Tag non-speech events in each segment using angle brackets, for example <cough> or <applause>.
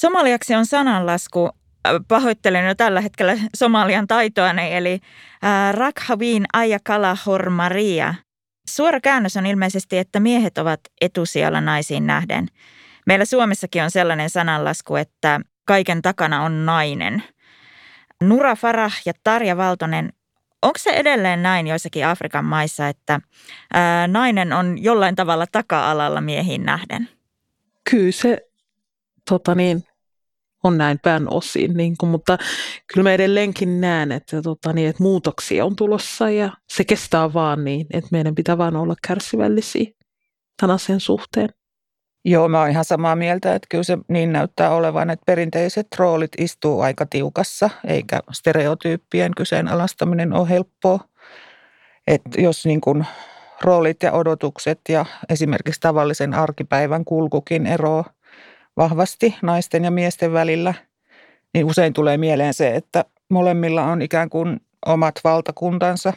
Somaliaksi on sananlasku, pahoittelen jo tällä hetkellä somalian taitoani, eli Rakhavin Ajakala Hormaria. Suora käännös on ilmeisesti, että miehet ovat etusijalla naisiin nähden. Meillä Suomessakin on sellainen sananlasku, että kaiken takana on nainen. Nura Farah ja Tarja Valtonen, onko se edelleen näin joissakin Afrikan maissa, että ää, nainen on jollain tavalla taka-alalla miehiin nähden? Kyllä se tota niin, on näin pään osiin, niin kuin, mutta kyllä mä edelleenkin näen, että, tota, niin, että muutoksia on tulossa ja se kestää vaan niin, että meidän pitää vaan olla kärsivällisiä tämän asian suhteen. Joo, mä oon ihan samaa mieltä, että kyllä se niin näyttää olevan, että perinteiset roolit istuu aika tiukassa, eikä stereotyyppien kyseenalaistaminen ole helppoa. Että jos niin kuin roolit ja odotukset ja esimerkiksi tavallisen arkipäivän kulkukin eroaa vahvasti naisten ja miesten välillä, niin usein tulee mieleen se, että molemmilla on ikään kuin omat valtakuntansa.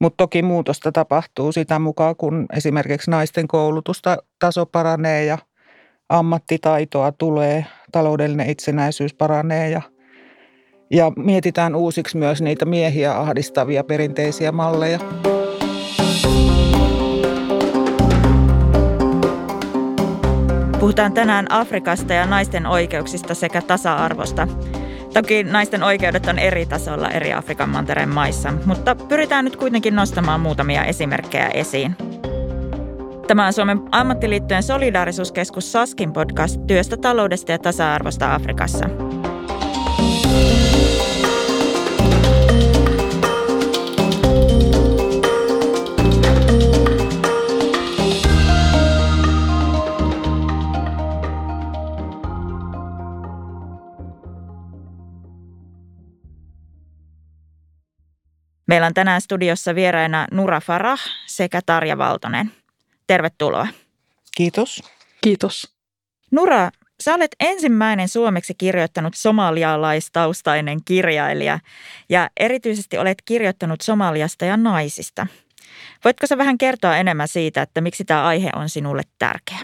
Mutta toki muutosta tapahtuu sitä mukaan, kun esimerkiksi naisten koulutusta taso paranee ja ammattitaitoa tulee, taloudellinen itsenäisyys paranee ja, ja mietitään uusiksi myös niitä miehiä ahdistavia perinteisiä malleja. Puhutaan tänään Afrikasta ja naisten oikeuksista sekä tasa-arvosta. Toki naisten oikeudet on eri tasolla eri Afrikan mantereen maissa, mutta pyritään nyt kuitenkin nostamaan muutamia esimerkkejä esiin. Tämä on Suomen ammattiliittojen solidaarisuuskeskus Saskin podcast työstä, taloudesta ja tasa-arvosta Afrikassa – Meillä on tänään studiossa vieraina Nura Farah sekä Tarja Valtonen. Tervetuloa. Kiitos. Kiitos. Nura, sä olet ensimmäinen suomeksi kirjoittanut somalialaistaustainen kirjailija ja erityisesti olet kirjoittanut Somaliasta ja naisista. Voitko sä vähän kertoa enemmän siitä, että miksi tämä aihe on sinulle tärkeä?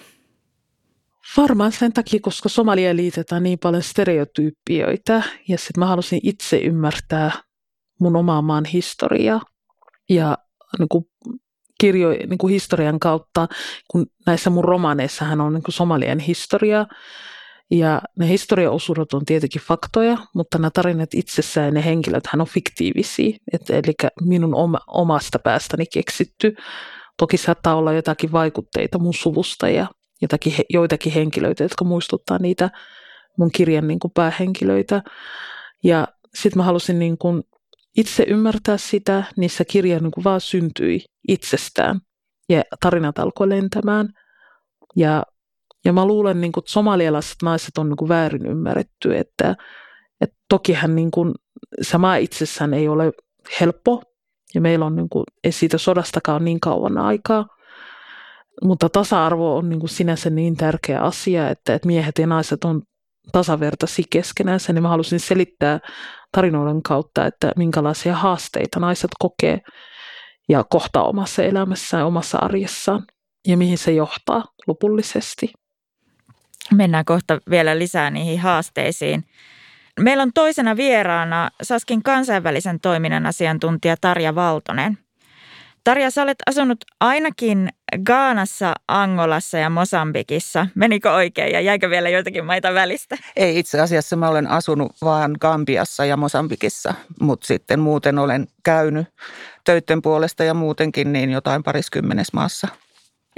Varmaan sen takia, koska Somalia liitetään niin paljon stereotyyppioita ja sitten mä halusin itse ymmärtää mun omaa maan historiaa ja niin kuin kirjo, niin kuin historian kautta, kun näissä mun romaneissahan on niin kuin Somalian historia, ja ne historiaosuudet on tietenkin faktoja, mutta nämä tarinat itsessään ja ne henkilöt hän on fiktiivisiä, et, eli minun oma, omasta päästäni keksitty. Toki saattaa olla jotakin vaikutteita mun suvusta ja jotakin, joitakin henkilöitä, jotka muistuttaa niitä mun kirjan niin kuin päähenkilöitä. Ja sitten mä halusin niin kuin itse ymmärtää sitä, niin se kirja niin kuin vaan syntyi itsestään ja tarinat alkoi lentämään. Ja, ja mä luulen, niin kuin, että somalialaiset naiset on niin kuin väärin ymmärretty, että, että tokihan niin kuin, se maa itsessään ei ole helppo ja meillä on niin kuin, ei siitä sodastakaan niin kauan aikaa. Mutta tasa-arvo on niin kuin sinänsä niin tärkeä asia, että, että miehet ja naiset on tasavertaisia keskenään, niin mä halusin selittää tarinoiden kautta, että minkälaisia haasteita naiset kokee ja kohtaa omassa elämässään, omassa arjessaan ja mihin se johtaa lopullisesti. Mennään kohta vielä lisää niihin haasteisiin. Meillä on toisena vieraana Saskin kansainvälisen toiminnan asiantuntija Tarja Valtonen – Tarja, sä olet asunut ainakin Gaanassa, Angolassa ja Mosambikissa. Menikö oikein ja jäikö vielä joitakin maita välistä? Ei itse asiassa mä olen asunut vaan Gambiassa ja Mosambikissa, mutta sitten muuten olen käynyt töiden puolesta ja muutenkin niin jotain pariskymmenes maassa.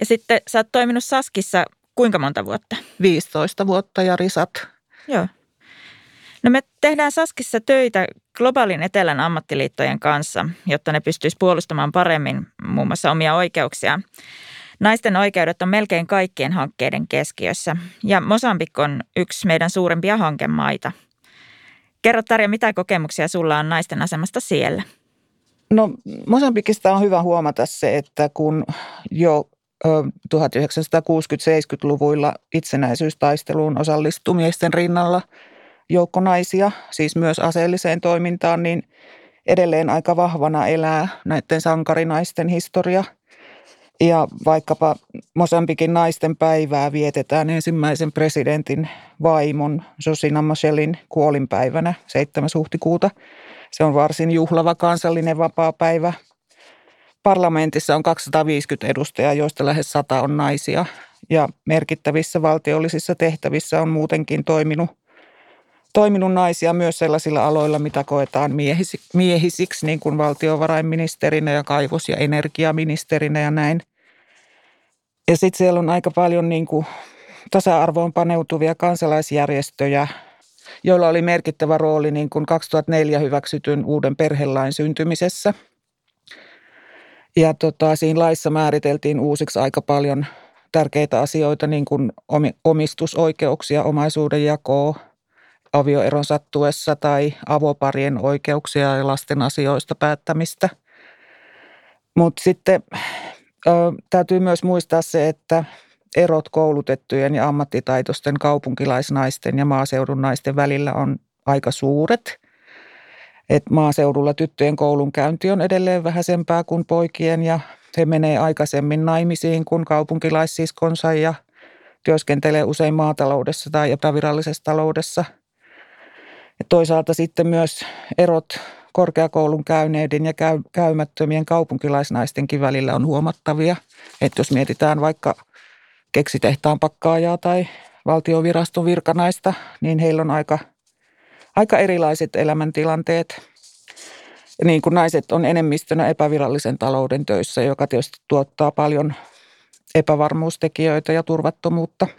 Ja sitten sä oot toiminut Saskissa kuinka monta vuotta? 15 vuotta ja risat. Joo. No me tehdään Saskissa töitä globaalin etelän ammattiliittojen kanssa, jotta ne pystyisi puolustamaan paremmin muun muassa omia oikeuksia. Naisten oikeudet on melkein kaikkien hankkeiden keskiössä ja Mosambik on yksi meidän suurimpia hankemaita. Kerro Tarja, mitä kokemuksia sulla on naisten asemasta siellä? No Mosambikista on hyvä huomata se, että kun jo 1960-70-luvuilla itsenäisyystaisteluun osallistui miesten rinnalla – joukko naisia, siis myös aseelliseen toimintaan, niin edelleen aika vahvana elää näiden sankarinaisten historia. Ja vaikkapa Mosambikin naisten päivää vietetään ensimmäisen presidentin vaimon Josina Michelin kuolinpäivänä 7. huhtikuuta. Se on varsin juhlava kansallinen vapaa-päivä. Parlamentissa on 250 edustajaa, joista lähes 100 on naisia. Ja merkittävissä valtiollisissa tehtävissä on muutenkin toiminut toiminut naisia myös sellaisilla aloilla, mitä koetaan miehisiksi, niin kuin valtiovarainministerinä ja kaivos- ja energiaministerinä ja näin. Ja sitten siellä on aika paljon niin kuin tasa-arvoon paneutuvia kansalaisjärjestöjä, joilla oli merkittävä rooli niin kuin 2004 hyväksytyn uuden perhelain syntymisessä. Ja tota, siinä laissa määriteltiin uusiksi aika paljon tärkeitä asioita, niin kuin omistusoikeuksia, omaisuuden jakoa, avioeron sattuessa tai avoparien oikeuksia ja lasten asioista päättämistä. Mutta sitten ö, täytyy myös muistaa se, että erot koulutettujen ja ammattitaitoisten kaupunkilaisnaisten ja maaseudun naisten välillä on aika suuret. Et maaseudulla tyttöjen koulunkäynti on edelleen vähäisempää kuin poikien ja he menee aikaisemmin naimisiin kuin kaupunkilaiссiskonsa ja työskentelee usein maataloudessa tai epävirallisessa taloudessa – ja toisaalta sitten myös erot korkeakoulun käyneiden ja käy, käymättömien kaupunkilaisnaistenkin välillä on huomattavia. Että jos mietitään vaikka keksitehtaan pakkaajaa tai valtioviraston virkanaista, niin heillä on aika, aika erilaiset elämäntilanteet. Niin kuin naiset on enemmistönä epävirallisen talouden töissä, joka tietysti tuottaa paljon epävarmuustekijöitä ja turvattomuutta –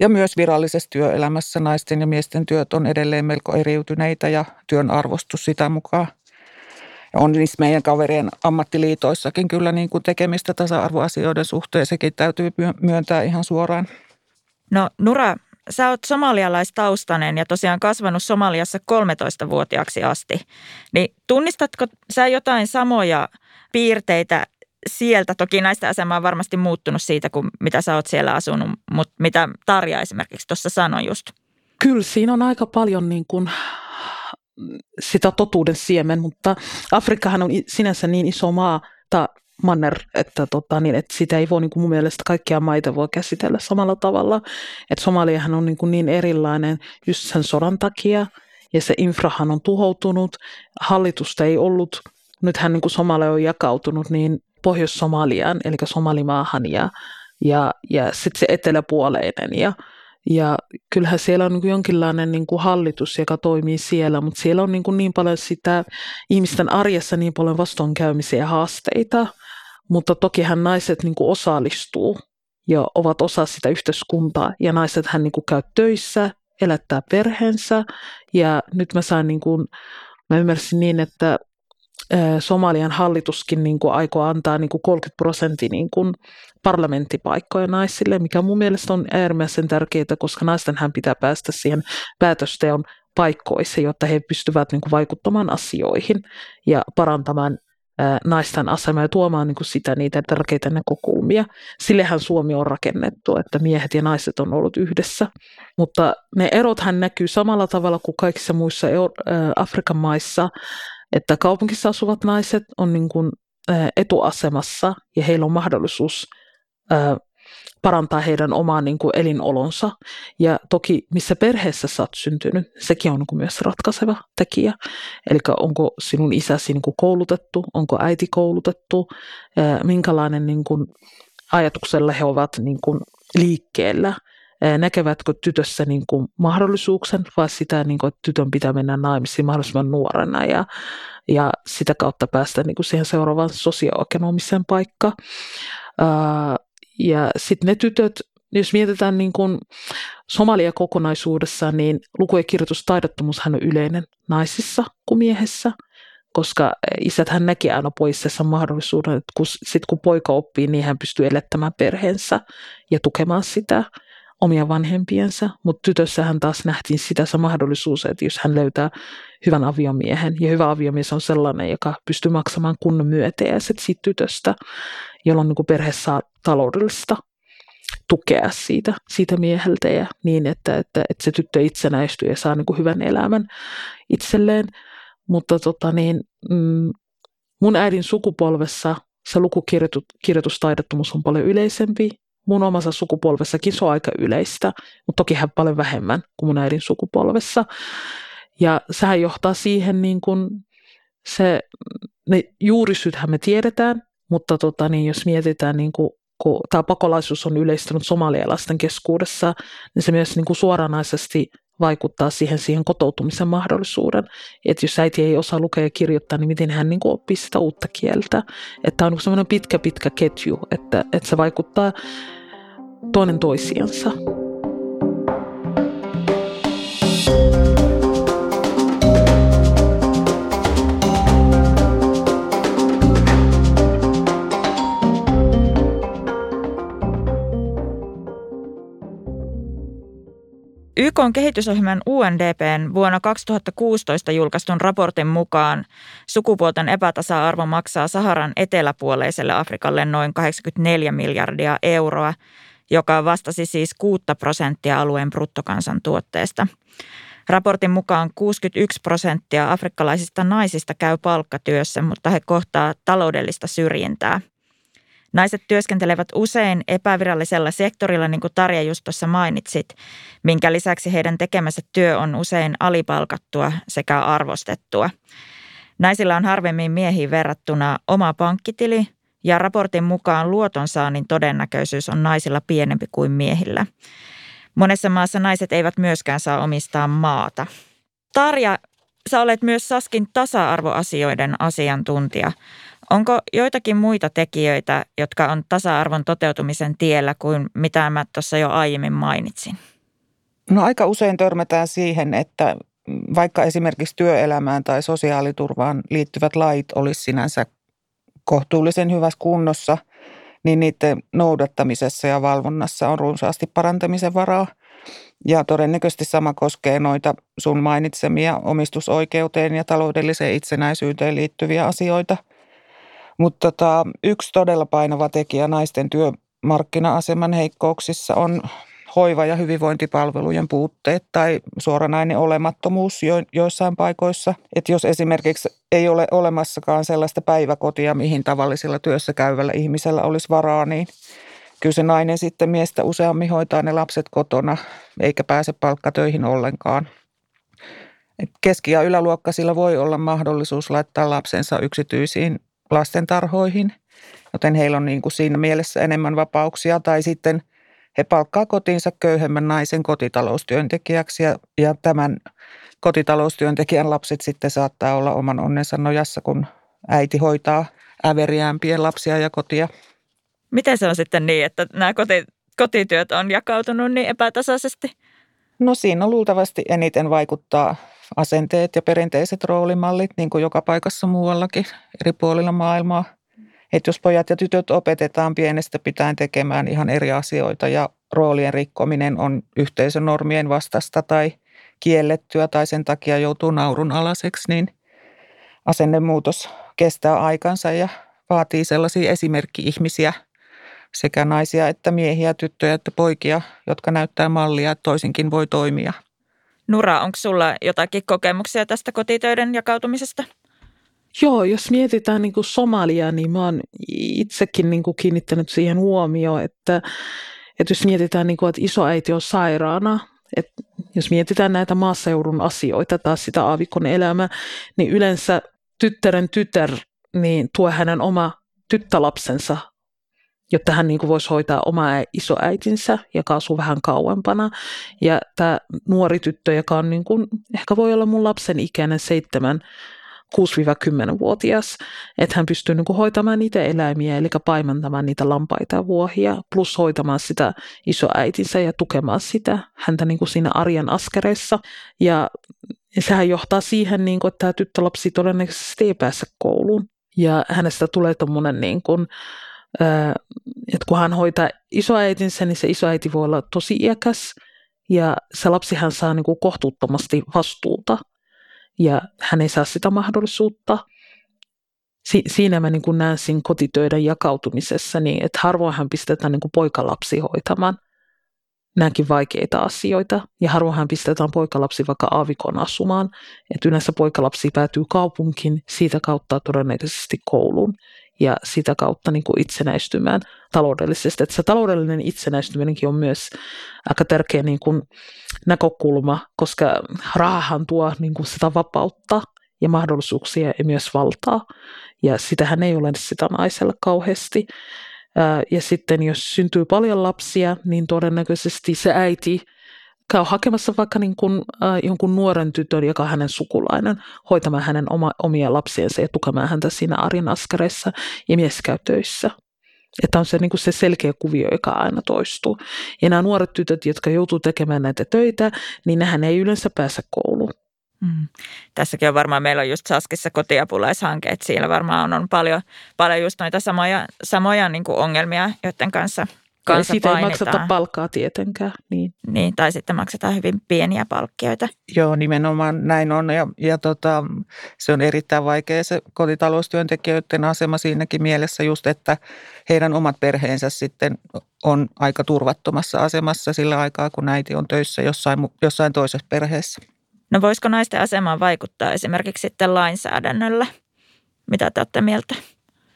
ja myös virallisessa työelämässä naisten ja miesten työt on edelleen melko eriytyneitä ja työn arvostus sitä mukaan. On niissä meidän kaverien ammattiliitoissakin kyllä niin kuin tekemistä tasa-arvoasioiden suhteen, sekin täytyy myöntää ihan suoraan. No Nura, sä oot somalialaistaustainen ja tosiaan kasvanut Somaliassa 13-vuotiaaksi asti. Niin tunnistatko sä jotain samoja piirteitä sieltä, toki näistä asema on varmasti muuttunut siitä, kuin mitä sä oot siellä asunut, mutta mitä Tarja esimerkiksi tuossa sanoi just. Kyllä siinä on aika paljon niin kuin sitä totuuden siemen, mutta Afrikkahan on sinänsä niin iso maa, tai manner, että, tota, niin, että sitä ei voi niin kuin mun mielestä kaikkia maita voi käsitellä samalla tavalla. Että Somaliahan on niin, kuin niin erilainen just sen sodan takia, ja se infrahan on tuhoutunut, hallitusta ei ollut, nythän niin kuin Somalia on jakautunut niin Pohjois-Somaliaan, eli Somalimaahan ja, ja, ja sitten se eteläpuoleinen. Ja, ja kyllähän siellä on niin jonkinlainen niin kuin hallitus, joka toimii siellä, mutta siellä on niin, kuin niin paljon sitä ihmisten arjessa niin paljon vastoinkäymisiä ja haasteita, mutta tokihan naiset niin kuin osallistuu ja ovat osa sitä yhteiskuntaa ja naiset hän niin kuin käy töissä, elättää perheensä ja nyt mä sain niin kuin, mä ymmärsin niin, että Somalian hallituskin niin kuin aikoo antaa niin kuin 30 prosenttia niin kuin parlamenttipaikkoja naisille, mikä mun mielestä on äärimmäisen tärkeää, koska naistenhän pitää päästä siihen päätösteon paikkoihin, jotta he pystyvät niin kuin vaikuttamaan asioihin ja parantamaan naisten asemaa ja tuomaan niin kuin sitä niitä tärkeitä näkökulmia. Sillehän Suomi on rakennettu, että miehet ja naiset on ollut yhdessä. Mutta ne erothan näkyy samalla tavalla kuin kaikissa muissa Afrikan maissa, että kaupungissa asuvat naiset on niin kuin etuasemassa ja heillä on mahdollisuus parantaa heidän omaa niin kuin elinolonsa. Ja toki missä perheessä sä oot syntynyt, sekin on niin kuin myös ratkaiseva tekijä. Eli onko sinun isäsi niin kuin koulutettu, onko äiti koulutettu, minkälainen niin kuin ajatuksella he ovat niin kuin liikkeellä – näkevätkö tytössä niin kuin mahdollisuuksen, vai sitä, niin kuin, että tytön pitää mennä naimisiin mahdollisimman nuorena ja, ja sitä kautta päästä niin kuin siihen seuraavaan sosioekonomiseen paikkaan. Ja sitten ne tytöt, jos mietitään niin kuin Somalia kokonaisuudessaan, niin luku- ja kirjoitustaidottomuushan on yleinen naisissa kuin miehessä, koska isät hän näki aina poissessa mahdollisuuden, että kun, sit kun poika oppii, niin hän pystyy elättämään perheensä ja tukemaan sitä omia vanhempiensa, mutta tytössähän taas nähtiin sitä se mahdollisuus, että jos hän löytää hyvän aviomiehen, ja hyvä aviomies on sellainen, joka pystyy maksamaan kunnon myöteäiset siitä tytöstä, jolloin niin perhe saa taloudellista tukea siitä, siitä mieheltä ja niin, että, että, että se tyttö itsenäistyy ja saa niin kuin hyvän elämän itselleen. Mutta tota niin, mm, mun äidin sukupolvessa se lukukirjoitustaidottomuus on paljon yleisempi. Mun omassa sukupolvessakin se on aika yleistä, mutta toki hän paljon vähemmän kuin mun äidin sukupolvessa. Ja sehän johtaa siihen, niin kun se, ne juurisyythän me tiedetään, mutta tota, niin jos mietitään, niin kun, kun tämä pakolaisuus on yleistynyt somalialaisten keskuudessa, niin se myös niin kuin suoranaisesti vaikuttaa siihen, siihen kotoutumisen mahdollisuuden. Että jos äiti ei osaa lukea ja kirjoittaa, niin miten hän niin kuin oppii sitä uutta kieltä. Että on niin semmoinen pitkä, pitkä ketju, että, että se vaikuttaa toinen toisiansa. YK on kehitysohjelman UNDPn vuonna 2016 julkaistun raportin mukaan sukupuolten epätasa-arvo maksaa Saharan eteläpuoleiselle Afrikalle noin 84 miljardia euroa, joka vastasi siis 6 prosenttia alueen bruttokansantuotteesta. Raportin mukaan 61 prosenttia afrikkalaisista naisista käy palkkatyössä, mutta he kohtaa taloudellista syrjintää – Naiset työskentelevät usein epävirallisella sektorilla, niin kuin Tarja just tuossa mainitsit, minkä lisäksi heidän tekemänsä työ on usein alipalkattua sekä arvostettua. Naisilla on harvemmin miehiin verrattuna oma pankkitili ja raportin mukaan luotonsaannin todennäköisyys on naisilla pienempi kuin miehillä. Monessa maassa naiset eivät myöskään saa omistaa maata. Tarja, sä olet myös Saskin tasa-arvoasioiden asiantuntija. Onko joitakin muita tekijöitä, jotka on tasa-arvon toteutumisen tiellä kuin mitä mä tuossa jo aiemmin mainitsin? No aika usein törmätään siihen, että vaikka esimerkiksi työelämään tai sosiaaliturvaan liittyvät lait olisi sinänsä kohtuullisen hyvässä kunnossa, niin niiden noudattamisessa ja valvonnassa on runsaasti parantamisen varaa. Ja todennäköisesti sama koskee noita sun mainitsemia omistusoikeuteen ja taloudelliseen itsenäisyyteen liittyviä asioita – mutta tota, yksi todella painava tekijä naisten työmarkkina-aseman heikkouksissa on hoiva- ja hyvinvointipalvelujen puutteet tai suoranainen olemattomuus jo, joissain paikoissa. Että jos esimerkiksi ei ole olemassakaan sellaista päiväkotia, mihin tavallisella työssä käyvällä ihmisellä olisi varaa, niin kyllä se nainen sitten miestä useammin hoitaa ne lapset kotona eikä pääse palkkatöihin ollenkaan. Et keski- ja yläluokkaisilla voi olla mahdollisuus laittaa lapsensa yksityisiin lastentarhoihin, joten heillä on niin kuin siinä mielessä enemmän vapauksia. Tai sitten he palkkaa kotiinsa köyhemmän naisen kotitaloustyöntekijäksi ja, ja tämän kotitaloustyöntekijän lapset sitten saattaa olla oman onnensa nojassa, kun äiti hoitaa äveriäämpien lapsia ja kotia. Miten se on sitten niin, että nämä koti, kotityöt on jakautunut niin epätasaisesti? No siinä luultavasti eniten vaikuttaa asenteet ja perinteiset roolimallit, niin kuin joka paikassa muuallakin eri puolilla maailmaa. Että jos pojat ja tytöt opetetaan pienestä pitäen tekemään ihan eri asioita ja roolien rikkominen on yhteisönormien vastasta tai kiellettyä tai sen takia joutuu naurun alaseksi, niin asennemuutos kestää aikansa ja vaatii sellaisia esimerkki-ihmisiä, sekä naisia että miehiä, tyttöjä että poikia, jotka näyttää mallia, että toisinkin voi toimia – Nura, onko sulla jotakin kokemuksia tästä kotitöiden jakautumisesta? Joo, jos mietitään niin kuin Somalia, niin mä oon itsekin niin kuin kiinnittänyt siihen huomioon, että, että jos mietitään, niin kuin, että isoäiti on sairaana, että jos mietitään näitä maaseudun asioita, taas sitä aavikon elämää, niin yleensä tyttären tytär niin tuo hänen oma tyttälapsensa jotta hän niin kuin voisi hoitaa omaa isoäitinsä, joka asuu vähän kauempana. Ja tämä nuori tyttö, joka on niin kuin, ehkä voi olla mun lapsen ikäinen seitsemän, 6-10-vuotias, että hän pystyy niin kuin hoitamaan niitä eläimiä, eli paimentamaan niitä lampaita ja vuohia, plus hoitamaan sitä isoäitinsä ja tukemaan sitä häntä niin kuin siinä arjen askereissa. Ja sehän johtaa siihen, niin kuin, että tämä tyttölapsi todennäköisesti ei pääse kouluun. Ja hänestä tulee tuommoinen niin kuin, että kun hän hoitaa isoäitinsä, niin se isoäiti voi olla tosi iäkäs ja se lapsihan saa niin kuin kohtuuttomasti vastuuta ja hän ei saa sitä mahdollisuutta. Si- siinä mä niin kuin näen siinä kotitöiden jakautumisessa, niin että harvoinhan pistetään niin kuin poikalapsi hoitamaan näinkin vaikeita asioita. Ja harvoinhan pistetään poikalapsi vaikka aavikon asumaan. Että yleensä poikalapsi päätyy kaupunkiin, siitä kautta todennäköisesti kouluun. Ja sitä kautta niin kuin itsenäistymään taloudellisesti. Että se taloudellinen itsenäistyminenkin on myös aika tärkeä niin kuin näkökulma, koska rahahan tuo niin kuin sitä vapautta ja mahdollisuuksia ja myös valtaa. Ja sitähän ei ole sitä naisella kauheasti. Ja sitten jos syntyy paljon lapsia, niin todennäköisesti se äiti käy hakemassa vaikka niin kuin, äh, jonkun nuoren tytön, joka on hänen sukulainen, hoitamaan hänen oma, omia lapsiensa ja tukemaan häntä siinä arjen askareissa ja mies käy töissä. Että on se, niin kuin se selkeä kuvio, joka aina toistuu. Ja nämä nuoret tytöt, jotka joutuu tekemään näitä töitä, niin nehän ei yleensä pääse kouluun. Mm. Tässäkin on varmaan, meillä on just Saskissa kotiapulaishanke, että siellä varmaan on, on paljon, paljon just noita samoja, samoja niin kuin ongelmia, joiden kanssa kanssa Siitä ei makseta palkkaa tietenkään. Niin. niin, tai sitten maksetaan hyvin pieniä palkkioita. Joo, nimenomaan näin on. Ja, ja tota, se on erittäin vaikea se kotitaloustyöntekijöiden asema siinäkin mielessä just, että heidän omat perheensä sitten on aika turvattomassa asemassa sillä aikaa, kun äiti on töissä jossain, jossain toisessa perheessä. No voisiko naisten asemaan vaikuttaa esimerkiksi sitten lainsäädännöllä? Mitä te olette mieltä?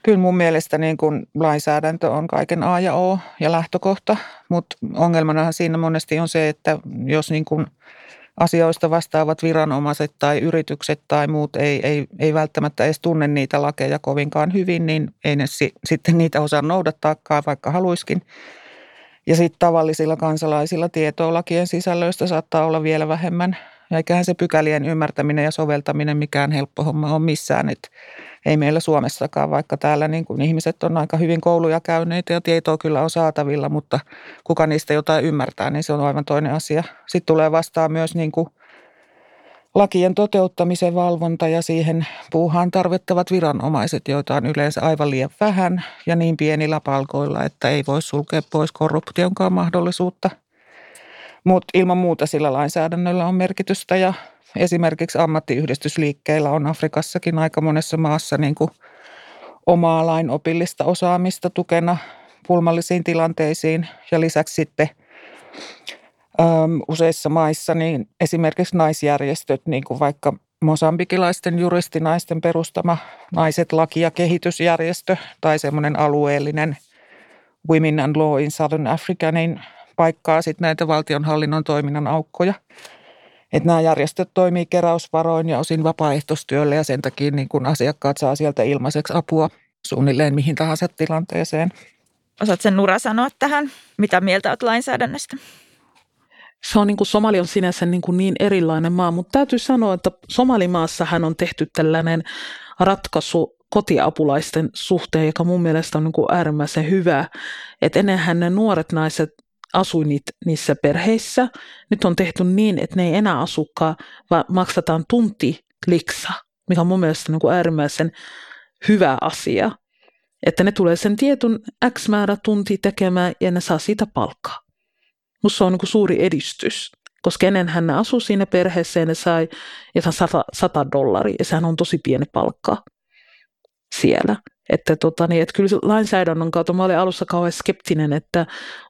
Kyllä mun mielestä niin kun lainsäädäntö on kaiken A ja O ja lähtökohta, mutta ongelmanahan siinä monesti on se, että jos niin kun asioista vastaavat viranomaiset tai yritykset tai muut ei, ei, ei välttämättä edes tunne niitä lakeja kovinkaan hyvin, niin ei ne si, sitten niitä osaa noudattaakaan, vaikka haluiskin. Ja sitten tavallisilla kansalaisilla tietoa lakien sisällöistä saattaa olla vielä vähemmän. Eiköhän se pykälien ymmärtäminen ja soveltaminen mikään helppo homma on missään. Että ei meillä Suomessakaan, vaikka täällä niin kuin ihmiset on aika hyvin kouluja käyneitä ja tietoa kyllä on saatavilla, mutta kuka niistä jotain ymmärtää, niin se on aivan toinen asia. Sitten tulee vastaan myös niin kuin lakien toteuttamisen valvonta ja siihen puuhaan tarvittavat viranomaiset, joita on yleensä aivan liian vähän ja niin pienillä palkoilla, että ei voi sulkea pois korruptionkaan mahdollisuutta. Mutta ilman muuta sillä lainsäädännöllä on merkitystä ja Esimerkiksi ammattiyhdistysliikkeillä on Afrikassakin aika monessa maassa niin kuin omaa lainopillista osaamista tukena pulmallisiin tilanteisiin. Ja lisäksi sitten äm, useissa maissa niin esimerkiksi naisjärjestöt, niin kuin vaikka mosambikilaisten juristinaisten perustama Naiset laki- ja kehitysjärjestö tai semmoinen alueellinen Women and Law in Southern Africa, niin paikkaa sitten näitä valtionhallinnon toiminnan aukkoja – että nämä järjestöt toimii keräysvaroin ja osin vapaaehtoistyöllä ja sen takia niin kun asiakkaat saa sieltä ilmaiseksi apua suunnilleen mihin tahansa tilanteeseen. Osaat sen Nura sanoa tähän? Mitä mieltä olet lainsäädännöstä? Se on niin kuin Somali on sinänsä niin, kuin niin erilainen maa, mutta täytyy sanoa, että Somalimaassa hän on tehty tällainen ratkaisu kotiapulaisten suhteen, joka mun mielestä on niin kuin äärimmäisen hyvä. Että ennenhän ne nuoret naiset asui niissä perheissä. Nyt on tehty niin, että ne ei enää asukaan, vaan maksataan tunti liksa, mikä on mun mielestä niin kuin äärimmäisen hyvä asia. Että ne tulee sen tietyn X määrä tunti tekemään ja ne saa siitä palkkaa. Musta se on niin kuin suuri edistys, koska ennen hän asui siinä perheessä ja ne sai jotain 100, 100 dollaria ja sehän on tosi pieni palkka siellä. Että, tota, niin, että kyllä lainsäädännön kautta, mä olin alussa kauhean skeptinen, että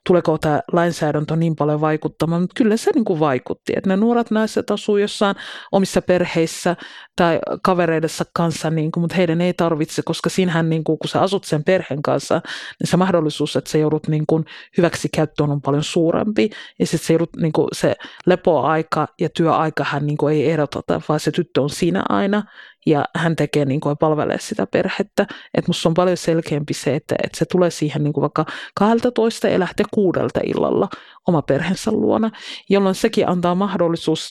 tuleeko tämä lainsäädäntö niin paljon vaikuttamaan, mutta kyllä se niin kuin vaikutti, että ne nuoret naiset asuu jossain omissa perheissä tai kavereidensa kanssa, niin kuin, mutta heidän ei tarvitse, koska siinähän niin kuin, kun sä asut sen perheen kanssa, niin se mahdollisuus, että sä joudut niin kuin, hyväksi käyttöön on paljon suurempi. Ja sitten se, joudut, niin kuin, se lepoaika ja työaikahan niin kuin, ei eroteta, vaan se tyttö on siinä aina ja hän tekee niin kuin, palvelee sitä perhettä. Että musta on paljon selkeämpi se, että, että se tulee siihen niin kuin vaikka 12 ja lähtee kuudelta illalla oma perheensä luona, jolloin sekin antaa mahdollisuus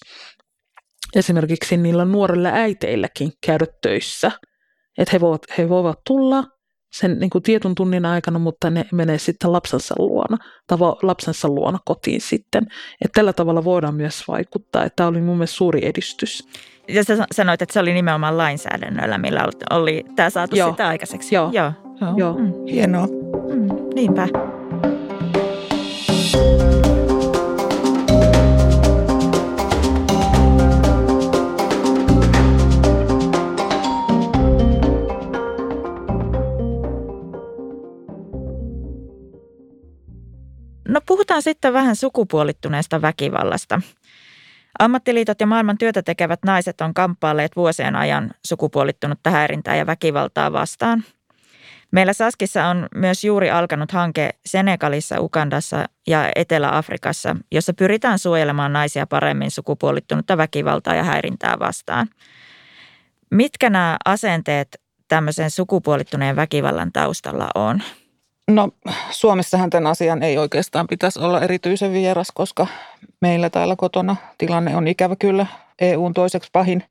esimerkiksi niillä nuorilla äiteilläkin käydä töissä. Että he voivat, he voivat tulla sen niin kuin tietyn tunnin aikana, mutta ne menee sitten lapsensa luona, tai lapsensa luona kotiin sitten. Että tällä tavalla voidaan myös vaikuttaa, että tämä oli mun mielestä suuri edistys. Ja sä sanoit, että se oli nimenomaan lainsäädännöllä, millä oli tämä saatu Joo. sitä aikaiseksi. Joo. Joo. Joo. Mm. Hienoa. Mm. Niinpä. Puhutaan sitten vähän sukupuolittuneesta väkivallasta. Ammattiliitot ja maailman työtä tekevät naiset on kamppailleet vuosien ajan sukupuolittunutta häirintää ja väkivaltaa vastaan. Meillä Saskissa on myös juuri alkanut hanke Senegalissa, Ugandassa ja Etelä-Afrikassa, jossa pyritään suojelemaan naisia paremmin sukupuolittunutta väkivaltaa ja häirintää vastaan. Mitkä nämä asenteet tämmöisen sukupuolittuneen väkivallan taustalla on? No Suomessahan tämän asian ei oikeastaan pitäisi olla erityisen vieras, koska meillä täällä kotona tilanne on ikävä kyllä EUn toiseksi pahin.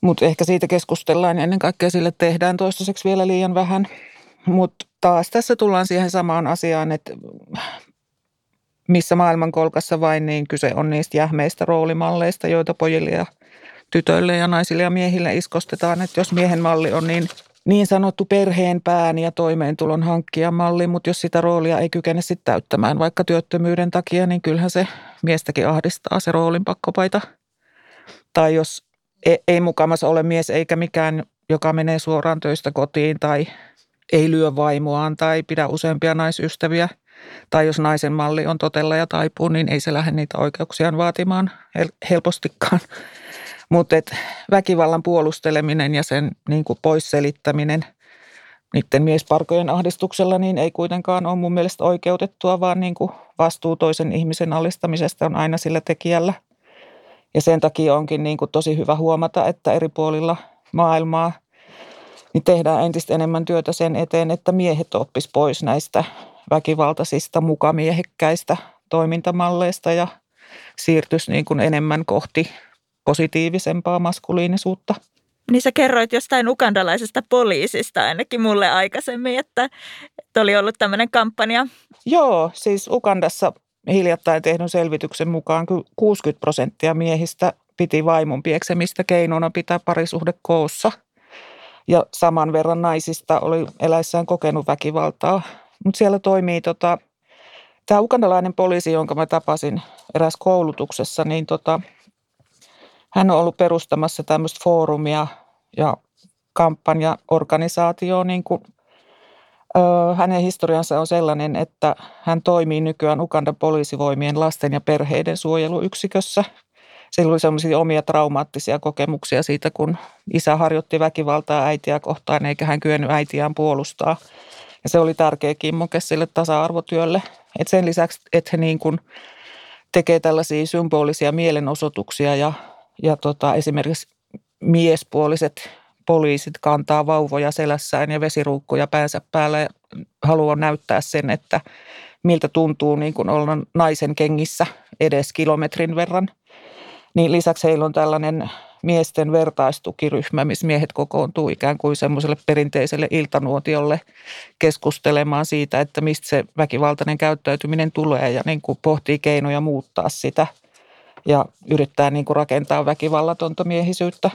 Mutta ehkä siitä keskustellaan ja ennen kaikkea sille tehdään toistaiseksi vielä liian vähän. Mutta taas tässä tullaan siihen samaan asiaan, että missä maailmankolkassa vain, niin kyse on niistä jähmeistä roolimalleista, joita pojille ja tytöille ja naisille ja miehille iskostetaan. Että jos miehen malli on niin niin sanottu perheen pään ja toimeentulon hankkia malli, mutta jos sitä roolia ei kykene sitten täyttämään vaikka työttömyyden takia, niin kyllähän se miestäkin ahdistaa se roolin pakkopaita. Tai jos ei, ei mukamassa ole mies eikä mikään, joka menee suoraan töistä kotiin tai ei lyö vaimoaan tai pidä useampia naisystäviä. Tai jos naisen malli on totella ja taipuu, niin ei se lähde niitä oikeuksiaan vaatimaan helpostikaan. Mutta väkivallan puolusteleminen ja sen niin kuin poisselittäminen niiden miesparkojen ahdistuksella niin ei kuitenkaan ole mun mielestä oikeutettua, vaan niin kuin vastuu toisen ihmisen alistamisesta on aina sillä tekijällä. Ja sen takia onkin niin kuin tosi hyvä huomata, että eri puolilla maailmaa niin tehdään entistä enemmän työtä sen eteen, että miehet oppis pois näistä väkivaltaisista mukamiehekkäistä toimintamalleista ja siirtyisi niin kuin enemmän kohti positiivisempaa maskuliinisuutta. Niin sä kerroit jostain ukandalaisesta poliisista ainakin mulle aikaisemmin, että, että oli ollut tämmöinen kampanja. Joo, siis Ukandassa hiljattain tehdyn selvityksen mukaan 60 prosenttia miehistä piti vaimon pieksemistä keinona pitää parisuhde koossa. Ja saman verran naisista oli eläissään kokenut väkivaltaa. Mutta siellä toimii tota, tämä ukandalainen poliisi, jonka mä tapasin eräs koulutuksessa, niin tota, hän on ollut perustamassa tämmöistä foorumia ja kampanjaorganisaatioa. Niin kuin, ö, hänen historiansa on sellainen, että hän toimii nykyään Ugandan poliisivoimien lasten ja perheiden suojeluyksikössä. Sillä oli sellaisia omia traumaattisia kokemuksia siitä, kun isä harjoitti väkivaltaa äitiä kohtaan, eikä hän kyennyt äitiään puolustaa. Ja se oli tärkeä kimmoke sille tasa-arvotyölle. Et sen lisäksi, että he niin kuin tekee tällaisia symbolisia mielenosoituksia ja ja tota, esimerkiksi miespuoliset poliisit kantaa vauvoja selässään ja vesiruukkuja päänsä päällä ja haluaa näyttää sen, että miltä tuntuu niin kuin olla naisen kengissä edes kilometrin verran. Niin lisäksi heillä on tällainen miesten vertaistukiryhmä, missä miehet kokoontuu ikään kuin semmoiselle perinteiselle iltanuotiolle keskustelemaan siitä, että mistä se väkivaltainen käyttäytyminen tulee ja niin kuin pohtii keinoja muuttaa sitä – ja yrittää niin kuin rakentaa väkivallatonta miehisyyttä.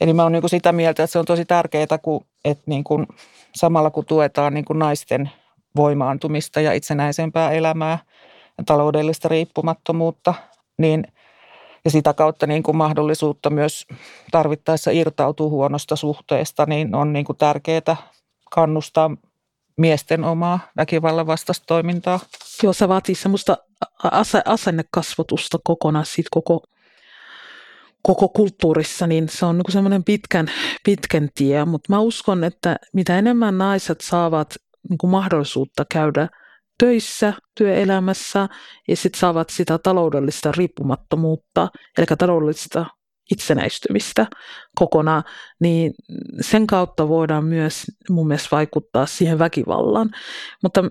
Eli mä oon niin kuin sitä mieltä, että se on tosi tärkeää, kun, että niin kuin samalla kun tuetaan niin kuin naisten voimaantumista ja itsenäisempää elämää ja taloudellista riippumattomuutta, niin ja sitä kautta niin kuin mahdollisuutta myös tarvittaessa irtautua huonosta suhteesta, niin on niin kuin tärkeää kannustaa miesten omaa väkivallan vastaista toimintaa. Joo, se vaatii semmoista asennekasvatusta kokonaan siitä koko, koko kulttuurissa, niin se on niin semmoinen pitkän, pitkän tie, mutta mä uskon, että mitä enemmän naiset saavat niin kuin mahdollisuutta käydä töissä, työelämässä ja sitten saavat sitä taloudellista riippumattomuutta, eli taloudellista itsenäistymistä kokonaan, niin sen kautta voidaan myös mun mielestä vaikuttaa siihen väkivallaan. Mutta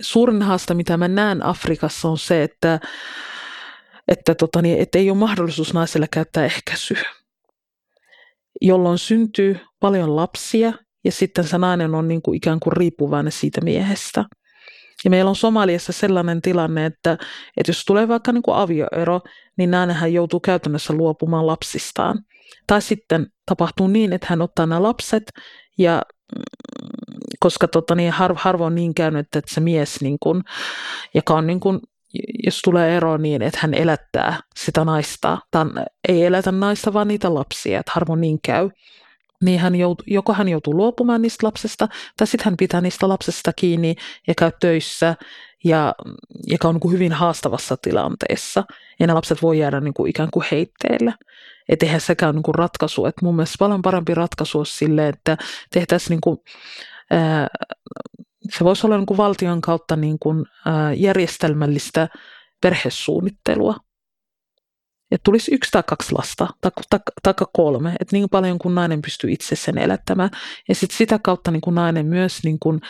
suurin haaste, mitä mä näen Afrikassa, on se, että, että, tota, niin, että ei ole mahdollisuus naiselle käyttää ehkäisyä, jolloin syntyy paljon lapsia ja sitten se nainen on niin kuin ikään kuin riippuvainen siitä miehestä. Ja meillä on Somaliassa sellainen tilanne, että, että jos tulee vaikka niin kuin avioero, niin nainenhän joutuu käytännössä luopumaan lapsistaan. Tai sitten tapahtuu niin, että hän ottaa nämä lapset ja mm, koska tota, niin har, harvoin niin käynyt, että se mies, niin kun, joka on niin kun, jos tulee ero niin, että hän elättää sitä naista, tai ei elätä naista, vaan niitä lapsia, että harvoin niin käy, niin hän joutu, joko hän joutuu luopumaan niistä lapsesta, tai sitten hän pitää niistä lapsesta kiinni ja käy töissä, ja, joka on niin kuin hyvin haastavassa tilanteessa. Ja ne lapset voi jäädä niin kuin ikään kuin heitteille. Että eihän sekään niin kuin ratkaisu. Et mun mielestä paljon parempi ratkaisu olisi sille, että tehtäisiin niin kuin, ää, se voisi olla niin kuin valtion kautta niin kuin, ää, järjestelmällistä perhesuunnittelua että tulisi yksi tai kaksi lasta, tai, tai, kolme, että niin paljon kuin nainen pystyy itse sen elättämään. Ja sitten sitä kautta niin kuin nainen myös, niin kuin,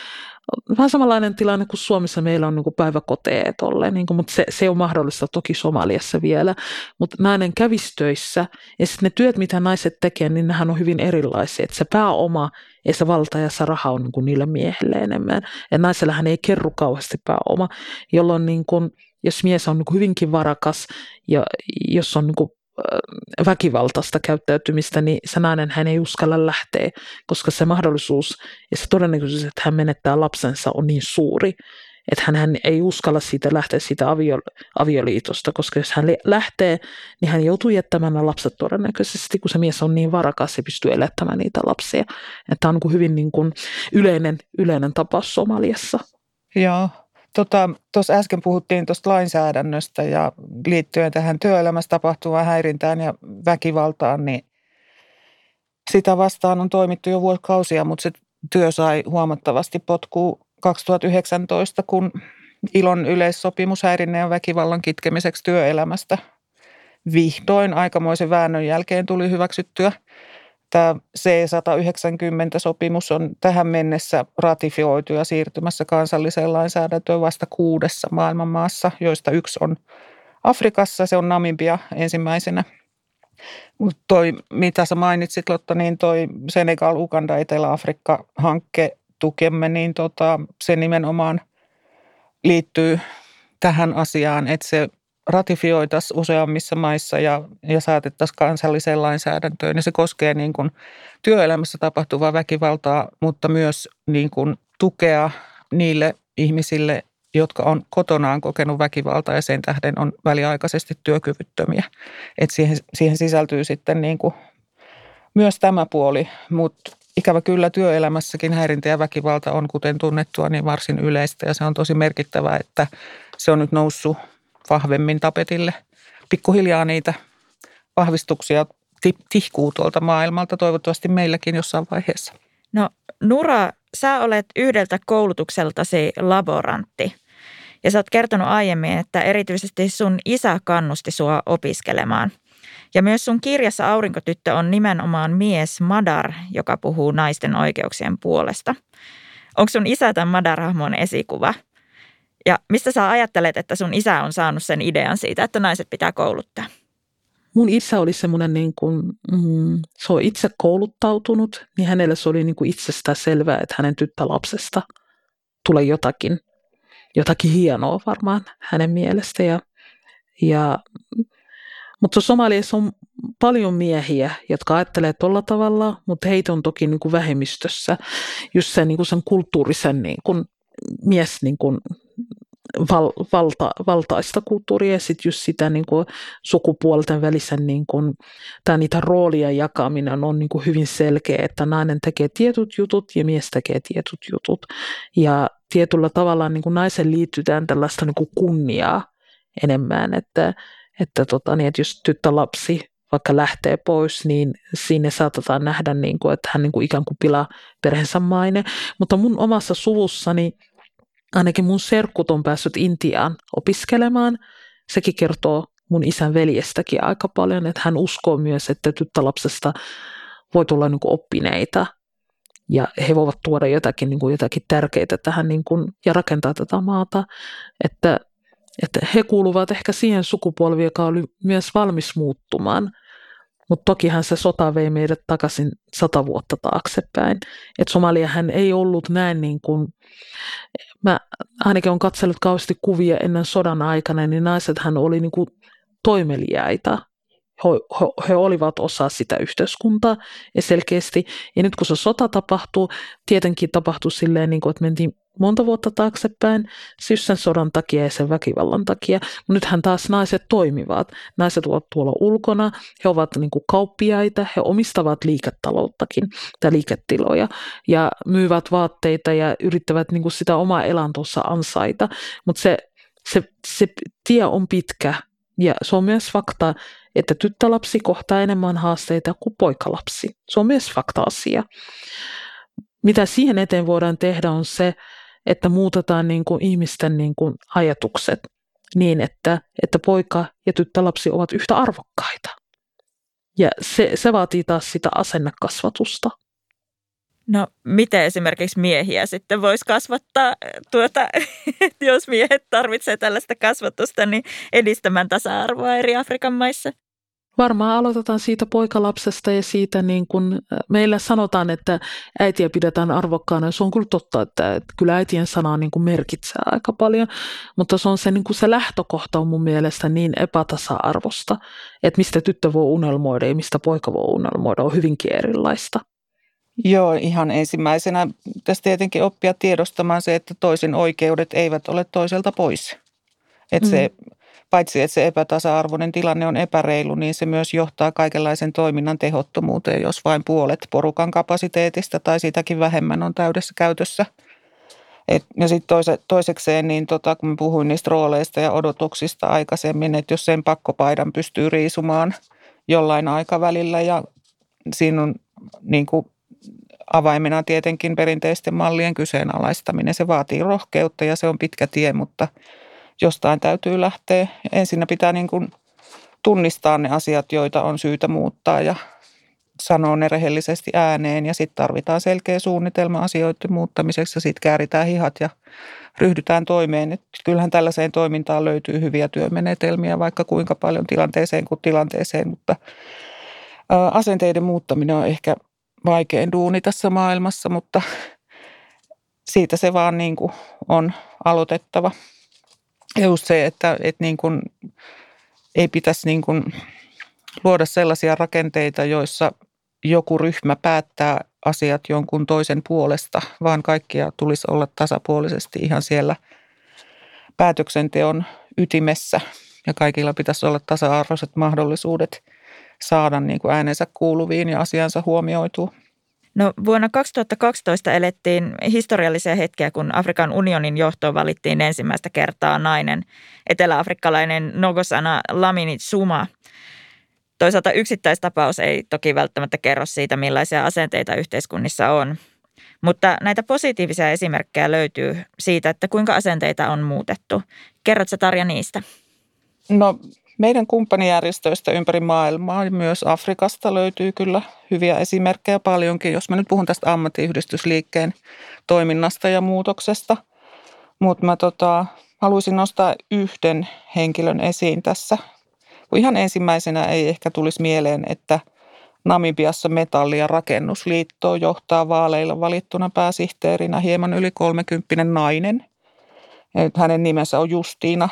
vähän samanlainen tilanne kuin Suomessa meillä on niin kuin päiväkoteja tolle, niin kuin, mutta se, se on mahdollista toki Somaliassa vielä, mutta nainen kävisi töissä, ja sitten ne työt, mitä naiset tekee, niin nehän on hyvin erilaisia, että se pääoma ja se valta ja se raha on niin kuin niille miehille enemmän, ja naisellahan ei kerru kauheasti pääoma, jolloin niin kuin, jos mies on niin hyvinkin varakas ja jos on niin väkivaltaista käyttäytymistä, niin se nainen hän ei uskalla lähteä, koska se mahdollisuus ja se todennäköisyys, että hän menettää lapsensa on niin suuri, että hän, hän ei uskalla siitä lähteä siitä avio, avioliitosta, koska jos hän lähtee, niin hän joutuu jättämään nämä lapset todennäköisesti, kun se mies on niin varakas, se pystyy elättämään niitä lapsia. Tämä on niin hyvin niin kuin yleinen, yleinen tapaus Somaliassa. Joo, Tuossa tota, äsken puhuttiin tuosta lainsäädännöstä ja liittyen tähän työelämässä tapahtuvaan häirintään ja väkivaltaan, niin sitä vastaan on toimittu jo vuosikausia, mutta se työ sai huomattavasti potkua 2019, kun ilon yleissopimus häirinnän ja väkivallan kitkemiseksi työelämästä vihdoin aikamoisen väännön jälkeen tuli hyväksyttyä – Tämä C190-sopimus on tähän mennessä ratifioitu ja siirtymässä kansalliseen lainsäädäntöön vasta kuudessa maailmanmaassa, joista yksi on Afrikassa, se on Namibia ensimmäisenä. Mutta toi, mitä sä mainitsit Lotta, niin toi Senegal, Uganda, Etelä-Afrikka-hankke tukemme, niin tota, se nimenomaan liittyy tähän asiaan, että se ratifioitaisiin useammissa maissa ja, ja saatettaisiin kansalliseen lainsäädäntöön. Ja se koskee niin kuin työelämässä tapahtuvaa väkivaltaa, mutta myös niin kuin tukea niille ihmisille, jotka on kotonaan kokenut väkivaltaa ja sen tähden on väliaikaisesti työkyvyttömiä. Et siihen, siihen sisältyy sitten niin kuin myös tämä puoli, mutta ikävä kyllä työelämässäkin häirintä ja väkivalta on, kuten tunnettua, niin varsin yleistä ja se on tosi merkittävää, että se on nyt noussut vahvemmin tapetille. Pikkuhiljaa niitä vahvistuksia tihkuu tuolta maailmalta, toivottavasti meilläkin jossain vaiheessa. No Nura, sä olet yhdeltä koulutukseltasi laborantti. Ja sä oot kertonut aiemmin, että erityisesti sun isä kannusti sua opiskelemaan. Ja myös sun kirjassa Aurinkotyttö on nimenomaan mies Madar, joka puhuu naisten oikeuksien puolesta. Onko sun isä tämän Madar-hahmon esikuva? Ja mistä sä ajattelet, että sun isä on saanut sen idean siitä, että naiset pitää kouluttaa? Mun isä oli semmoinen, niin kuin, mm, se on itse kouluttautunut, niin hänelle se oli niin kuin itsestään selvää, että hänen tyttölapsesta tulee jotakin, jotakin hienoa varmaan hänen mielestä. Ja, ja, mutta Somaliassa on paljon miehiä, jotka ajattelee tuolla tavalla, mutta heitä on toki niin kuin vähemmistössä just sen, niin kuin sen kulttuurisen niin kuin mies niin kuin val, valta, valtaista kulttuuria ja sitten just sitä niin kuin sukupuolten välisen niin kuin, tai niitä roolia jakaminen on niin kuin hyvin selkeä, että nainen tekee tietyt jutut ja mies tekee tietyt jutut. Ja tietyllä tavalla niin kuin naisen liittytään tällaista niin kuin kunniaa enemmän, että, että, tota, niin, että jos tyttölapsi vaikka lähtee pois, niin sinne saatetaan nähdä, niin kuin, että hän niin kuin ikään kuin pilaa perheensä maine. Mutta mun omassa suvussani ainakin mun serkkut on päässyt Intiaan opiskelemaan. Sekin kertoo mun isän veljestäkin aika paljon, että hän uskoo myös, että tyttölapsesta voi tulla niin oppineita ja he voivat tuoda jotakin, niin kuin jotakin tärkeitä tähän niin kuin, ja rakentaa tätä maata. Että, että he kuuluvat ehkä siihen sukupolviin, joka oli myös valmis muuttumaan – mutta tokihan se sota vei meidät takaisin sata vuotta taaksepäin. Et Somaliahan ei ollut näin niin kuin, mä ainakin olen katsellut kauheasti kuvia ennen sodan aikana, niin naisethan oli niin kuin toimeliaita. He, he, he olivat osa sitä yhteiskuntaa ja selkeästi. Ja nyt kun se sota tapahtuu, tietenkin tapahtui silleen, niin kuin, että mentiin monta vuotta taaksepäin Syssän sodan takia ja sen väkivallan takia. Mutta nythän taas naiset toimivat. Naiset ovat tuolla ulkona, he ovat niin kuin kauppiaita, he omistavat liiketalouttakin tai liiketiloja ja myyvät vaatteita ja yrittävät niin kuin sitä omaa elantossa ansaita. Mutta se, se, se tie on pitkä ja se on myös fakta, että tyttölapsi kohtaa enemmän haasteita kuin poikalapsi. Se on myös fakta-asia. Mitä siihen eteen voidaan tehdä on se, että muutetaan niin kuin ihmisten niin kuin ajatukset niin, että, että poika ja tyttölapsi ovat yhtä arvokkaita. Ja se, se vaatii taas sitä asennekasvatusta. No miten esimerkiksi miehiä sitten voisi kasvattaa, tuota, <laughs> jos miehet tarvitsevat tällaista kasvatusta, niin edistämään tasa-arvoa eri Afrikan maissa? Varmaan aloitetaan siitä poikalapsesta ja siitä, niin kun meillä sanotaan, että äitiä pidetään arvokkaana. Se on kyllä totta, että, että kyllä äitien sana niin kuin merkitsee aika paljon, mutta se on se, niin kuin se lähtökohta on mun mielestä niin epätasa-arvosta, että mistä tyttö voi unelmoida ja mistä poika voi unelmoida on hyvinkin erilaista. Joo, ihan ensimmäisenä tässä tietenkin oppia tiedostamaan se, että toisen oikeudet eivät ole toiselta pois. Että mm. se paitsi että se epätasa-arvoinen tilanne on epäreilu, niin se myös johtaa kaikenlaisen toiminnan tehottomuuteen, jos vain puolet porukan kapasiteetista tai sitäkin vähemmän on täydessä käytössä. Et, ja sitten toise, toisekseen, niin tota, kun puhuin niistä rooleista ja odotuksista aikaisemmin, että jos sen pakkopaidan pystyy riisumaan jollain aikavälillä ja siinä on niin kuin avaimena tietenkin perinteisten mallien kyseenalaistaminen. Se vaatii rohkeutta ja se on pitkä tie, mutta – jostain täytyy lähteä. Ensinnä pitää niin kuin tunnistaa ne asiat, joita on syytä muuttaa ja sanoa ne rehellisesti ääneen ja sitten tarvitaan selkeä suunnitelma asioiden muuttamiseksi ja sitten kääritään hihat ja ryhdytään toimeen. Et kyllähän tällaiseen toimintaan löytyy hyviä työmenetelmiä vaikka kuinka paljon tilanteeseen kuin tilanteeseen, mutta asenteiden muuttaminen on ehkä vaikein duuni tässä maailmassa, mutta siitä se vaan niin kuin on aloitettava. Ja just se, että, että niin kuin ei pitäisi niin kuin luoda sellaisia rakenteita, joissa joku ryhmä päättää asiat jonkun toisen puolesta, vaan kaikkia tulisi olla tasapuolisesti ihan siellä päätöksenteon ytimessä ja kaikilla pitäisi olla tasa-arvoiset mahdollisuudet saada niin kuin äänensä kuuluviin ja asiansa huomioitua. No vuonna 2012 elettiin historiallisia hetkiä, kun Afrikan unionin johtoon valittiin ensimmäistä kertaa nainen, eteläafrikkalainen Nogosana Lamini Suma. Toisaalta yksittäistapaus ei toki välttämättä kerro siitä, millaisia asenteita yhteiskunnissa on. Mutta näitä positiivisia esimerkkejä löytyy siitä, että kuinka asenteita on muutettu. Kerrotko Tarja niistä? No meidän kumppanijärjestöistä ympäri maailmaa, myös Afrikasta löytyy kyllä hyviä esimerkkejä paljonkin, jos mä nyt puhun tästä ammattiyhdistysliikkeen toiminnasta ja muutoksesta. Mutta mä tota, haluaisin nostaa yhden henkilön esiin tässä. Ihan ensimmäisenä ei ehkä tulisi mieleen, että Namibiassa metalli- ja rakennusliitto johtaa vaaleilla valittuna pääsihteerinä hieman yli 30 nainen. Hänen nimensä on Justiina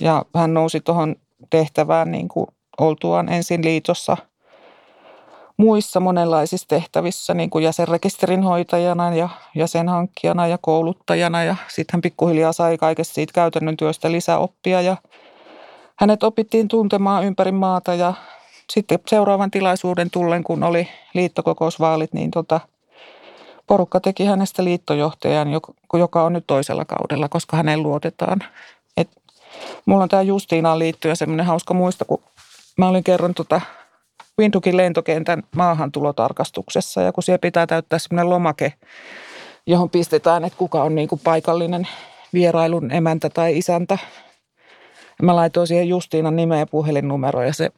ja hän nousi tuohon tehtävään niin kuin oltuaan ensin liitossa muissa monenlaisissa tehtävissä, niin kuin jäsenrekisterin hoitajana ja jäsenhankkijana ja kouluttajana. Ja sitten hän pikkuhiljaa sai kaikesta siitä käytännön työstä lisäoppia ja hänet opittiin tuntemaan ympäri maata ja sitten seuraavan tilaisuuden tullen, kun oli liittokokousvaalit, niin tota, porukka teki hänestä liittojohtajan, joka on nyt toisella kaudella, koska hänen luotetaan. Mulla on tämä Justiinaan liittyen semmoinen hauska muista, kun mä olin kerran tota Windukin lentokentän maahantulotarkastuksessa ja kun siellä pitää täyttää semmoinen lomake, johon pistetään, että kuka on niin kuin paikallinen vierailun emäntä tai isäntä. Mä laitoin siihen Justiinan nimeä ja puhelinnumero ja se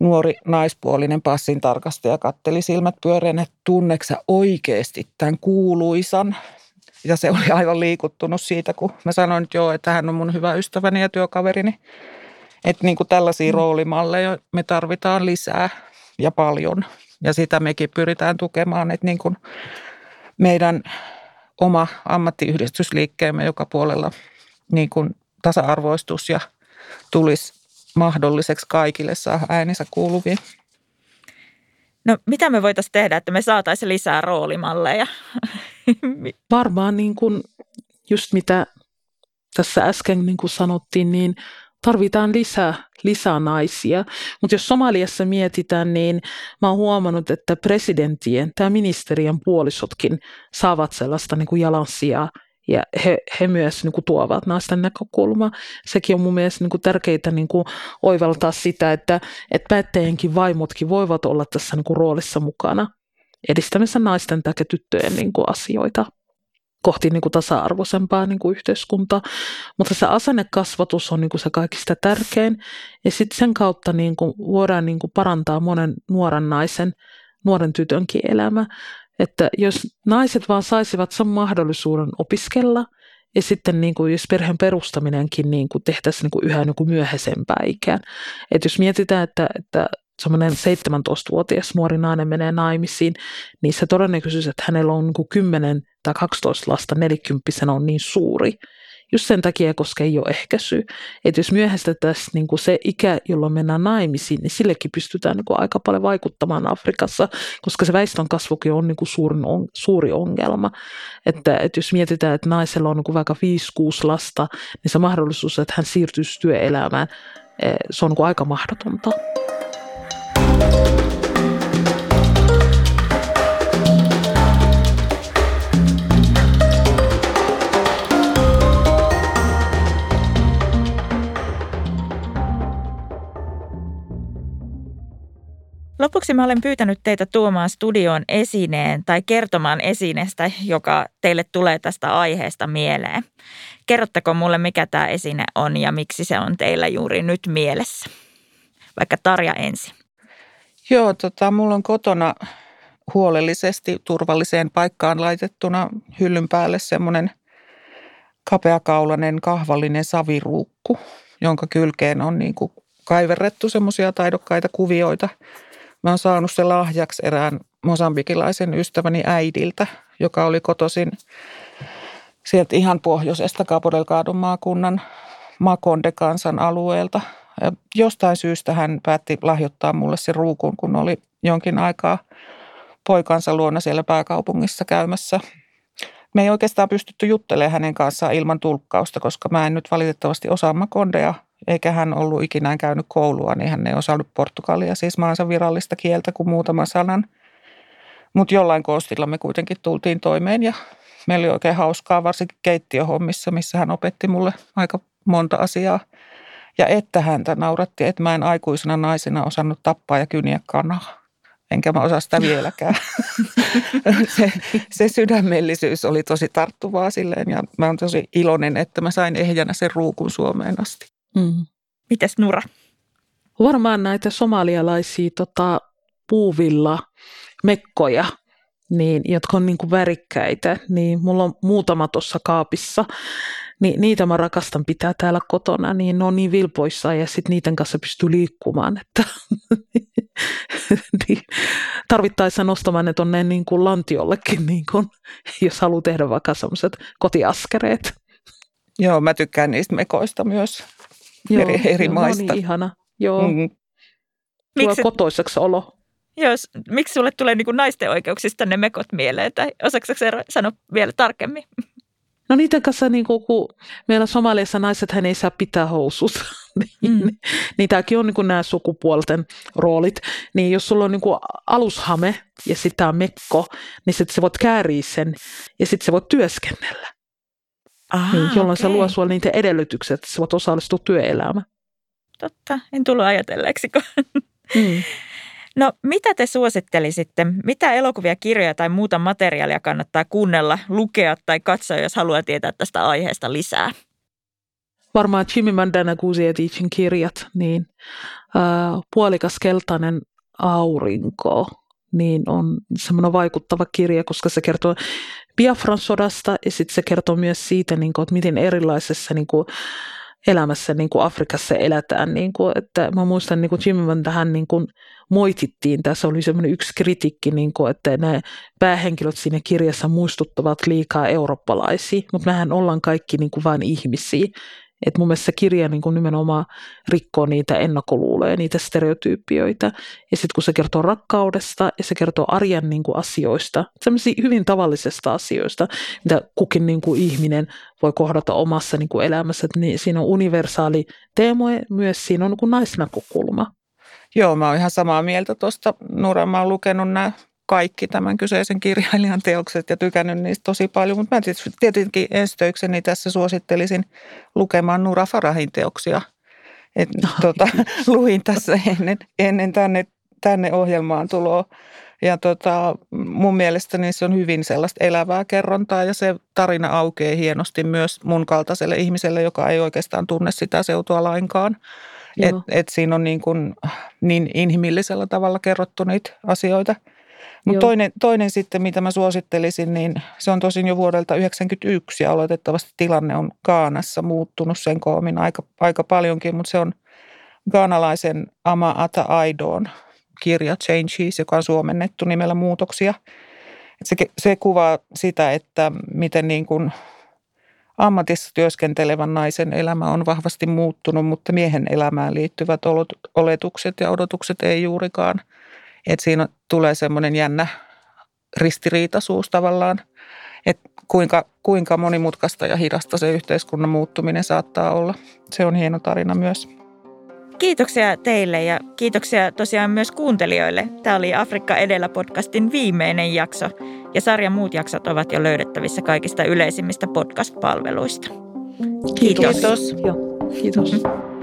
nuori naispuolinen passin tarkastaja katteli silmät pyöreän, että tunneksä oikeasti tämän kuuluisan ja se oli aivan liikuttunut siitä, kun mä sanoin, että joo, että hän on mun hyvä ystäväni ja työkaverini. Että niin kuin tällaisia mm. roolimalleja me tarvitaan lisää ja paljon. Ja sitä mekin pyritään tukemaan, että niin kuin meidän oma ammattiyhdistysliikkeemme joka puolella niin kuin tasa-arvoistus ja tulisi mahdolliseksi kaikille saada äänensä kuuluviin. No mitä me voitaisiin tehdä, että me saataisiin lisää roolimalleja? <laughs> Varmaan niin kuin just mitä tässä äsken niin kuin sanottiin, niin tarvitaan lisää, lisää naisia. Mutta jos Somaliassa mietitään, niin mä oon huomannut, että presidenttien tai ministerien puolisotkin saavat sellaista niin kuin jalansijaa ja he, he myös niin kuin, tuovat naisten näkökulmaa. Sekin on mun mielestä niin kuin, tärkeää niin kuin, oivaltaa sitä, että, että päättäjienkin vaimotkin voivat olla tässä niin kuin, roolissa mukana edistämässä naisten tai tyttöjen niin kuin, asioita kohti niin kuin tasa-arvoisempaa niin kuin yhteiskuntaa. Mutta se asennekasvatus on niin kuin se kaikista tärkein. Ja sitten sen kautta niin kuin voidaan niin kuin parantaa monen nuoren naisen, nuoren tytönkin elämä. Että jos naiset vaan saisivat sen mahdollisuuden opiskella ja sitten niin kuin, jos perheen perustaminenkin niin kuin tehtäisiin niin kuin yhä niin kuin myöhäisempää ikään. Että jos mietitään, että, että semmoinen 17-vuotias nuori nainen menee naimisiin, niin se todennäköisyys, että hänellä on niin 10 tai 12 lasta 40 on niin suuri. Just sen takia, koska ei ole ehkäisy. Että jos myöhästetään niin kuin se ikä, jolloin mennään naimisiin, niin sillekin pystytään niin kuin aika paljon vaikuttamaan Afrikassa, koska se väestön kasvukin on niin kuin suurin on, suuri ongelma. Että, että jos mietitään, että naisella on niin kuin vaikka 5-6 lasta, niin se mahdollisuus, että hän siirtyisi työelämään, eh, se on niin kuin aika mahdotonta. Lopuksi mä olen pyytänyt teitä tuomaan studioon esineen tai kertomaan esineestä, joka teille tulee tästä aiheesta mieleen. Kerrottako mulle, mikä tämä esine on ja miksi se on teillä juuri nyt mielessä? Vaikka Tarja ensin. Joo, tota, mulla on kotona huolellisesti turvalliseen paikkaan laitettuna hyllyn päälle semmoinen kapeakaulainen kahvallinen saviruukku, jonka kylkeen on niin kuin kaiverrettu semmoisia taidokkaita kuvioita – Mä oon saanut sen lahjaksi erään mosambikilaisen ystäväni äidiltä, joka oli kotoisin sieltä ihan pohjoisesta Capodelcadon maakunnan Makonde kansan alueelta. Ja jostain syystä hän päätti lahjoittaa mulle sen ruukun, kun oli jonkin aikaa poikansa luona siellä pääkaupungissa käymässä. Me ei oikeastaan pystytty juttelemaan hänen kanssaan ilman tulkkausta, koska mä en nyt valitettavasti osaa Makondea eikä hän ollut ikinä käynyt koulua, niin hän ei osannut portugalia, siis maansa virallista kieltä kuin muutama sanan. Mutta jollain koostilla me kuitenkin tultiin toimeen ja meillä oli oikein hauskaa, varsinkin keittiöhommissa, missä hän opetti mulle aika monta asiaa. Ja että häntä nauratti, että mä en aikuisena naisena osannut tappaa ja kyniä kanaa. Enkä mä osaa sitä vieläkään. <laughs> se, se sydämellisyys oli tosi tarttuvaa silleen ja mä oon tosi iloinen, että mä sain ehjänä sen ruukun Suomeen asti. Mm. Mites Nura? Varmaan näitä somalialaisia tota, puuvilla mekkoja, niin, jotka on niin kuin värikkäitä, niin mulla on muutama tuossa kaapissa, niin niitä mä rakastan pitää täällä kotona, niin ne on niin vilpoissa ja sitten niiden kanssa pystyy liikkumaan, että <laughs> niin tarvittaessa nostamaan ne tuonne niin kuin lantiollekin, niin kuin, jos haluaa tehdä vaikka semmoiset kotiaskereet. Joo, mä tykkään niistä mekoista myös. Joo, eri, eri joo, maista. No niin, ihana. Joo. Mm. Miksi, kotoiseksi olo. Jos, miksi sulle tulee niin kuin naisten oikeuksista ne mekot mieleen? Tai osaatko sanoa vielä tarkemmin? <laughs> No niiden kanssa, niin kuin, kun meillä Somaliassa naiset hän ei saa pitää housut, <laughs> niin, mm. niin tämäkin on niin kuin nämä sukupuolten roolit. Niin jos sulla on niin kuin alushame ja sitten tämä mekko, niin sitten sä voit kääriä sen ja sitten sä voit työskennellä. Aha, niin, jolloin okay. se luo sulle niitä edellytykset, että voit osallistua työelämään. Totta, en tullut ajatelleeksi. Mm. No mitä te suosittelisitte? Mitä elokuvia, kirjoja tai muuta materiaalia kannattaa kuunnella, lukea tai katsoa, jos haluaa tietää tästä aiheesta lisää? Varmaan Jimmy Mandana Kuusietitsin kirjat, niin äh, puolikas keltainen aurinko, niin on semmoinen vaikuttava kirja, koska se kertoo Biafran sodasta ja sitten se kertoo myös siitä, niin kuin, että miten erilaisessa niin kuin, elämässä niin kuin Afrikassa eletään. Niin kuin, että mä muistan, niin kuin Jimmy tähän niin kuin, moitittiin. Tässä oli semmoinen yksi kritiikki, niin kuin, että nämä päähenkilöt siinä kirjassa muistuttavat liikaa eurooppalaisia, mutta mehän ollaan kaikki niin kuin vain ihmisiä. Et mun mielestä se kirja niin kuin nimenomaan rikkoo niitä ennakkoluuloja, niitä stereotyyppioita. Ja sitten kun se kertoo rakkaudesta ja se kertoo arjen niin kuin asioista, sellaisia hyvin tavallisista asioista, mitä kukin niin kuin ihminen voi kohdata omassa niin kuin elämässä, niin siinä on universaali teemoja, myös siinä on niin kuin naisnäkökulma. Joo, mä oon ihan samaa mieltä tuosta. Nura, mä oon lukenut nämä kaikki tämän kyseisen kirjailijan teokset ja tykännyt niistä tosi paljon, mutta mä tietenkin enstöikseni tässä suosittelisin lukemaan Nura Farahin teoksia. Et, no, tota, <laughs> luin tässä ennen, ennen tänne, tänne ohjelmaan tuloa. Ja tota, mun mielestä se on hyvin sellaista elävää kerrontaa ja se tarina aukeaa hienosti myös mun kaltaiselle ihmiselle, joka ei oikeastaan tunne sitä seutua lainkaan. Et, et siinä on niin, kuin, niin inhimillisellä tavalla kerrottu niitä asioita – mutta toinen, toinen sitten, mitä mä suosittelisin, niin se on tosin jo vuodelta 1991 ja oletettavasti tilanne on Gaanassa muuttunut sen koomin aika, aika paljonkin, mutta se on gaanalaisen Ama Ata Aidoon kirja Changes, joka on suomennettu nimellä Muutoksia. Se, se kuvaa sitä, että miten niin kuin ammatissa työskentelevän naisen elämä on vahvasti muuttunut, mutta miehen elämään liittyvät oletukset ja odotukset ei juurikaan – että siinä tulee semmoinen jännä ristiriitaisuus tavallaan, että kuinka, kuinka monimutkaista ja hidasta se yhteiskunnan muuttuminen saattaa olla. Se on hieno tarina myös. Kiitoksia teille ja kiitoksia tosiaan myös kuuntelijoille. Tämä oli Afrikka edellä podcastin viimeinen jakso ja sarjan muut jaksot ovat jo löydettävissä kaikista yleisimmistä podcast-palveluista. Kiitos. Kiitos. Joo, kiitos. Mm-hmm.